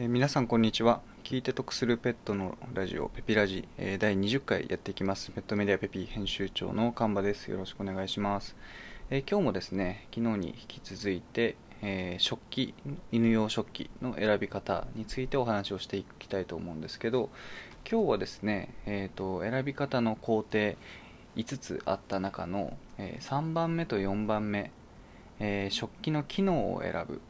えー皆さんこんにちは。聞いて得するペットのラジオペピラジ、えー第20回やっていきます。ペットメディアペピ編集長のカンバです。よろしくお願いします、えー今日もですね昨日に引き続いて、えー食器犬用食器の選び方についてお話をしていきたいと思うんですけど今日はですね、えー、と選び方の工程5つあった中の、えー3番目と4番目、えー食器の機能を選ぶ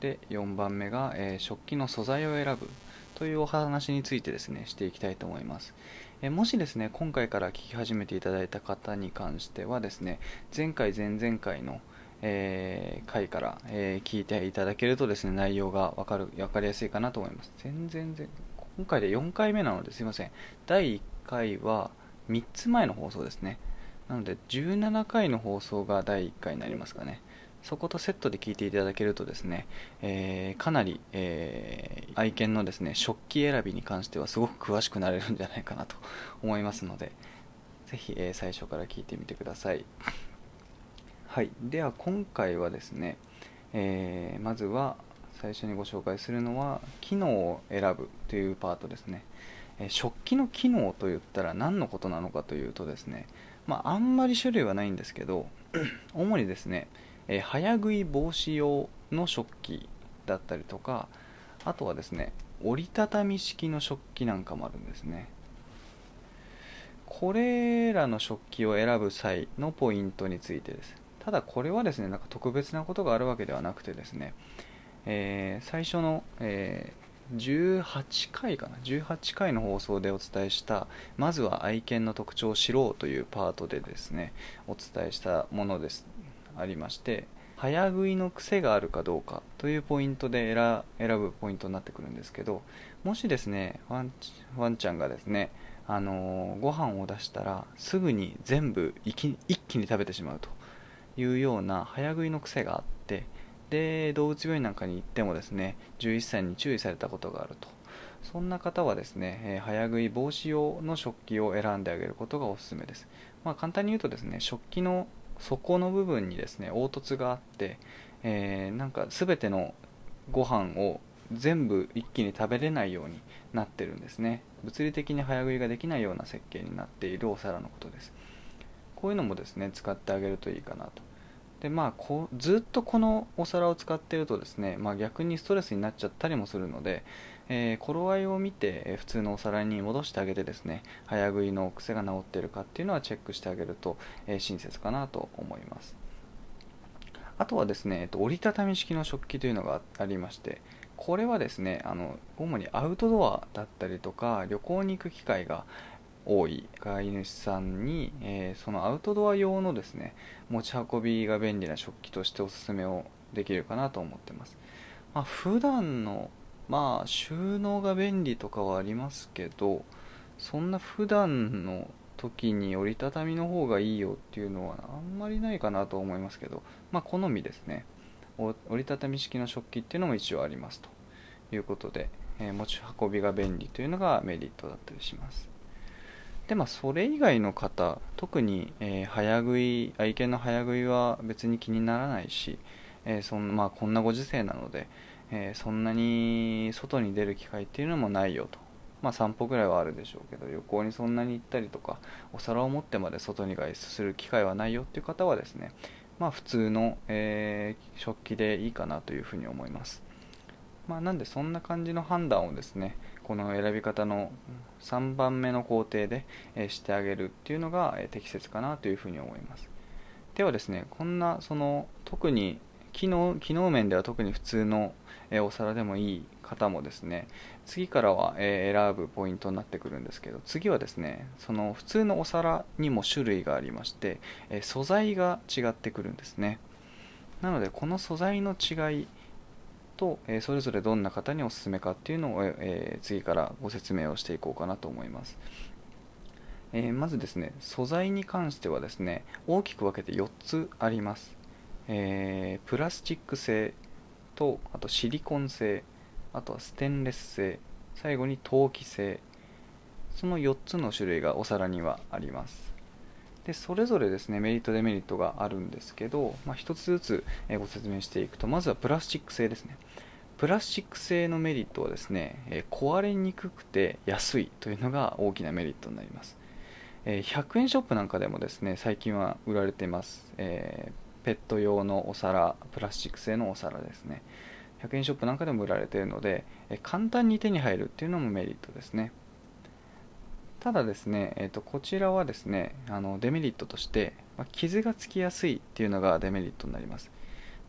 で4番目が、えー食器の素材を選ぶというお話についてですねしていきたいと思います、えーもしですね今回から聞き始めていただいた方に関してはですね前回前々回のえー回から、え聞いていただけるとですね内容が分かる分かりやすいかなと思います。全然今回で4回目なのですいません。第1回は3つ前の放送ですね。なので17回の放送が第1回になりますかね。そことセットで聞いていただけるとですね、えーかなり、えー愛犬のですね食器選びに関してはすごく詳しくなれるんじゃないかなと思いますのでぜひ、えー最初から聞いてみてください。はい。では今回はですね、えまずは最初にご紹介するのは機能を選ぶというパートですね、え食器の機能といったら何のことなのかというとですねまああんまり種類はないんですけど 主にですね、え早食い防止用の食器だったりとかあとはですね折りたたみ式の食器なんかもあるんですね。これらの食器を選ぶ際のポイントについてです。ただこれはですねなんか特別なことがあるわけではなくてですね、えー最初の、えー18回かな？18回の放送でお伝えしたまずは愛犬の特徴を知ろうというパートでですねお伝えしたものです。ありまして早食いの癖があるかどうかというポイントで選ぶポイントになってくるんですけどもしですねワンちワンちゃんがですねあのご飯を出したらすぐに全部一気に食べてしまうというような早食いの癖があってで動物病院なんかに行ってもですね11歳に注意されたことがあると。そんな方はですね、え早食い防止用の食器を選んであげることがおすすめです、まあ、簡単に言うとですね食器の底の部分にですね凹凸があって、えーなんか全てのご飯を全部一気に食べれないようになってるんですね。物理的に早食いができないような設計になっているお皿のことです。こういうのもですね使ってあげるといいかなと。でまあこうずっとこのお皿を使ってるとですね、まあ、逆にストレスになっちゃったりもするので、えー頃合いを見て、え普通のお皿に戻してあげてですね早食いの癖が治っているかっていうのはチェックしてあげると、えー親切かなと思います。あとはですね、えっと、折りたたみ式の食器というのがありましてこれはですねあの主にアウトドアだったりとか旅行に行く機会が多い。飼い主さんに、えーそのアウトドア用のですね持ち運びが便利な食器としておすすめをできるかなと思ってます、まあ、普段のまあ収納が便利とかはありますけどそんな普段の時に折りたたみの方がいいよっていうのはあんまりないかなと思いますけどまあ好みですね。折りたたみ式の食器っていうのも一応ありますということで、えー持ち運びが便利というのがメリットだったりします。でまあそれ以外の方特に、えー早食い愛犬の早食いは別に気にならないし、えーそんまあ、こんなご時世なので、えーそんなに外に出る機会っていうのもないよと。まあ散歩ぐらいはあるでしょうけど旅行にそんなに行ったりとかお皿を持ってまで外に外出する機会はないよっていう方はですねまあ普通の、えー食器でいいかなというふうに思います。まあ、なんでそんな感じの判断をですねこの選び方の3番目の工程で、えしてあげるっていうのが、え適切かなというふうに思います。ではですねこんなその特に機能機能面では特に普通の、えお皿でもいい方もですね次からは、え選ぶポイントになってくるんですけど次はですねその普通のお皿にも種類がありまして、え素材が違ってくるんですね。なのでこの素材の違いと、えそれぞれどんな方におすすめかっていうのを、え次からご説明をしていこうかなと思います、えまずですね素材に関してはですね大きく分けて4つあります、えープラスチック製とあとシリコン製あとはステンレス製最後に陶器製その4つの種類がお皿にはあります。でそれぞれですねメリットデメリットがあるんですけど、まあ、1つずつご説明していくとまずはプラスチック製ですね。プラスチック製のメリットはですね、え壊れにくくて安いというのが大きなメリットになります、え100円ショップなんかでもですね最近は売られています、えー、ペット用のお皿プラスチック製のお皿ですね。100円ショップなんかでも売られているので、簡単に手に入るっていうのもメリットですね。ただですね、えー、とこちらはですねあのデメリットとして、ま、傷がつきやすいっていうのがデメリットになります。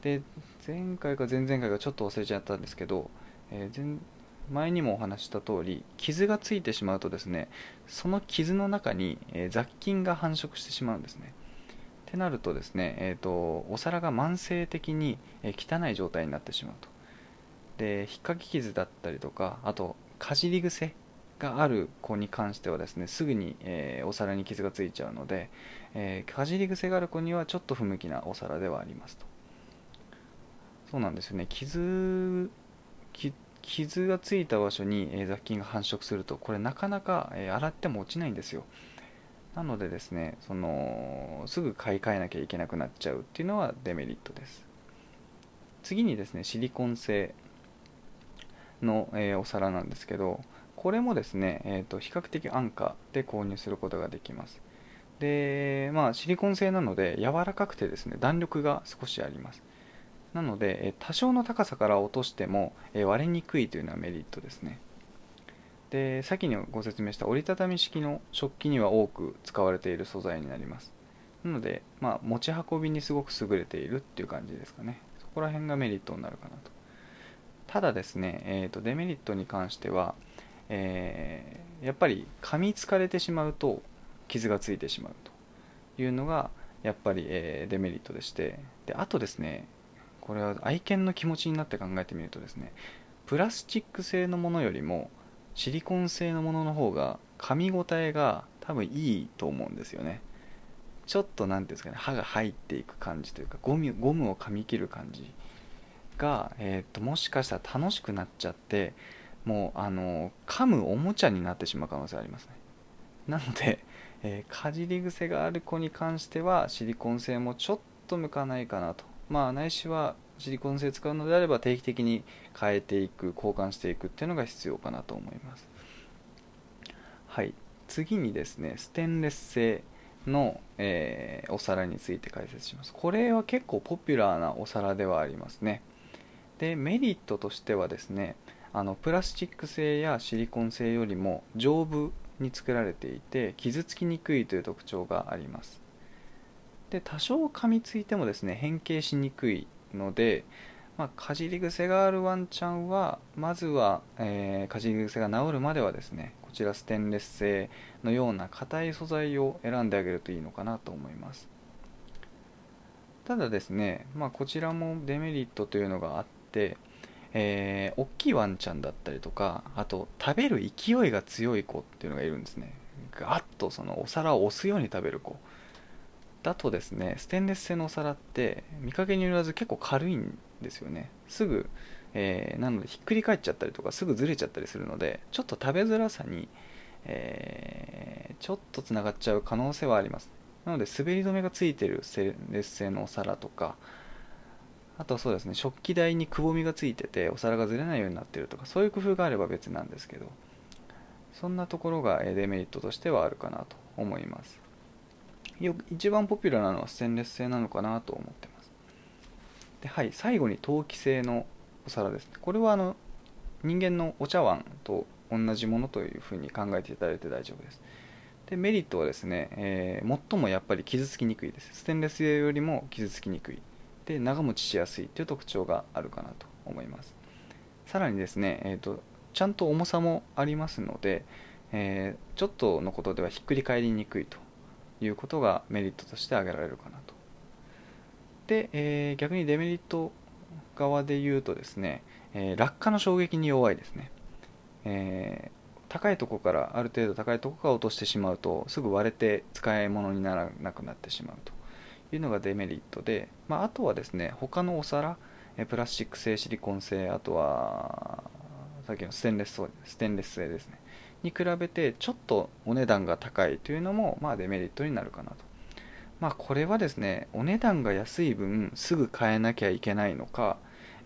で前回か前々回かちょっと忘れちゃったんですけど、えー、前にもお話した通り傷がついてしまうとですねその傷の中に、雑菌が繁殖してしまうんですね。ってなるとですね、えーと、お皿が慢性的に、汚い状態になってしまうと。で引っかき傷だったりとかあとかじり癖がある子に関してはですねすぐに、えー、お皿に傷がついちゃうので、えー、かじり癖がある子にはちょっと不向きなお皿ではありますと。そうなんですよね。傷傷がついた場所に、え、雑菌が繁殖するとこれなかなか、え洗っても落ちないんですよ。なのでですねそのすぐ買い替えなきゃいけなくなっちゃうっていうのはデメリットです。次にですねシリコン製の、えお皿なんですけどこれもですね、えーと、比較的安価で購入することができます。でまあシリコン製なので柔らかくてですね弾力が少しあります。なので、え多少の高さから落としても、え割れにくいというのはメリットですね。で先にご説明した折りたたみ式の食器には多く使われている素材になります。なので、まあ、持ち運びにすごく優れているっていう感じですかね。そこら辺がメリットになるかなと。ただですね、えーとデメリットに関しては、えー、やっぱり噛みつかれてしまうと傷がついてしまうというのがやっぱり、えー、デメリットでして。であとですねこれは愛犬の気持ちになって考えてみるとですねプラスチック製のものよりもシリコン製のものの方が噛み応えが多分いいと思うんですよね。ちょっと何ていうんですかね歯が入っていく感じというかゴムゴムを噛み切る感じが、えーともしかしたら楽しくなっちゃってもうあの噛むおもちゃになってしまう可能性ありますね。なので、えー、かじり癖がある子に関してはシリコン製もちょっと向かないかなと。まあないしはシリコン製使うのであれば定期的に変えていく交換していくっていうのが必要かなと思います。はい。次にですねステンレス製の、えー、お皿について解説します。これは結構ポピュラーなお皿ではありますね。でメリットとしてはですねあのプラスチック製やシリコン製よりも丈夫に作られていて傷つきにくいという特徴があります。で多少噛みついてもですね変形しにくいので、まあ、かじり癖があるワンちゃんはまずは、えー、かじり癖が治るまではですねこちらステンレス製のような硬い素材を選んであげるといいのかなと思います。ただですね、まあ、こちらもデメリットというのがあってえー、大きいワンちゃんだったりとかあと食べる勢いが強い子っていうのがいるんですね。ガッとそのお皿を押すように食べる子。だとですねステンレス製のお皿って見かけによらず結構軽いんですよね。すぐ、えー、なのでひっくり返っちゃったりとかすぐずれちゃったりするのでちょっと食べづらさに、えー、ちょっとつながっちゃう可能性はあります。なので滑り止めがついてるステンレス製のお皿とかあとはそうですね食器台にくぼみがついててお皿がずれないようになってるとかそういう工夫があれば別なんですけどそんなところがデメリットとしてはあるかなと思います。よ一番ポピュラーなのはステンレス製なのかなと思ってます。ではい最後に陶器製のお皿ですこれはあの人間のお茶碗と同じものというふうに考えていただいて大丈夫です。でメリットはですね、えー、最もやっぱり傷つきにくいです。ステンレス製よりも傷つきにくい。で長持ちしやすいという特徴があるかなと思います。さらにですね、えーと、ちゃんと重さもありますので、えー、ちょっとのことではひっくり返りにくいということがメリットとして挙げられるかなと。で、えー、逆にデメリット側で言うとですね、えー、落下の衝撃に弱いですね、え高いとこからある程度高いとこから落としてしまうとすぐ割れて使い物にならなくなってしまうと。いうのがデメリットで、まあ、あとはですね他のお皿プラスチック製シリコン製あとはさっきのステンレスステンレス製ですね。に比べてちょっとお値段が高いというのも、まあ、デメリットになるかなと。まあこれはですねお値段が安い分すぐ買えなきゃいけないのか、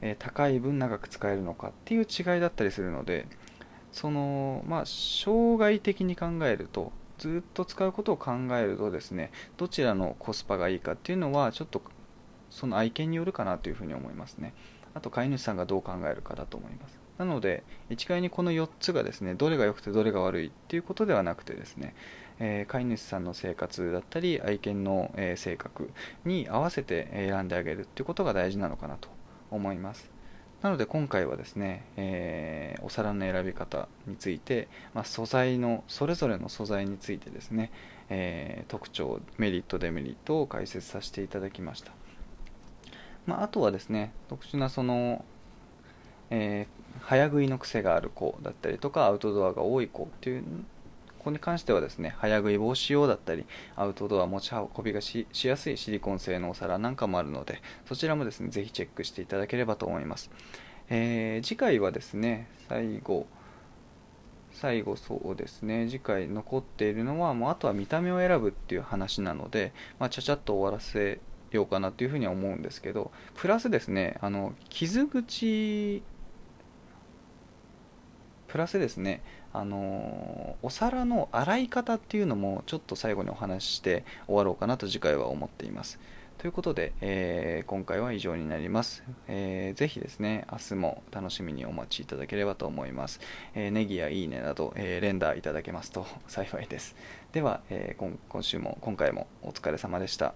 え高い分長く使えるのかっていう違いだったりするのでそのまあ障害的に考えるとずっと使うことを考えるとですねどちらのコスパがいいかっていうのはちょっとその愛犬によるかなというふうに思いますね。あと飼い主さんがどう考えるかだと思います。なので一概にこの4つがですねどれが良くてどれが悪いっていうことではなくてですね、えー、飼い主さんの生活だったり愛犬の、えー、性格に合わせて選んであげるっていうことが大事なのかなと思います。なので今回はですね、えー、お皿の選び方について、まあ、素材のそれぞれの素材についてですね、えー、特徴メリットデメリットを解説させていただきました、まあ、あとはですね特殊なその、えー、早食いの癖がある子だったりとかアウトドアが多い子っていうここに関してはですね、早食い防止用だったり、アウトドア持ち運びがしやすいシリコン製のお皿なんかもあるので、そちらもですね、ぜひチェックしていただければと思います。えー、次回はですね、最後、最後そうですね、次回残っているのは、もうあとは見た目を選ぶっていう話なので、まあ、ちゃちゃっと終わらせようかなというふうには思うんですけど、プラスですね、あの傷口プラスですねあのお皿の洗い方っていうのもちょっと最後にお話しして終わろうかなと次回は思っています。ということで、えー、今回は以上になります、えー、ぜひですね明日も楽しみにお待ちいただければと思います、えー、ネギやいいねなど、えー、連打いただけますと幸いです。では、えー、今週も今回もお疲れ様でした。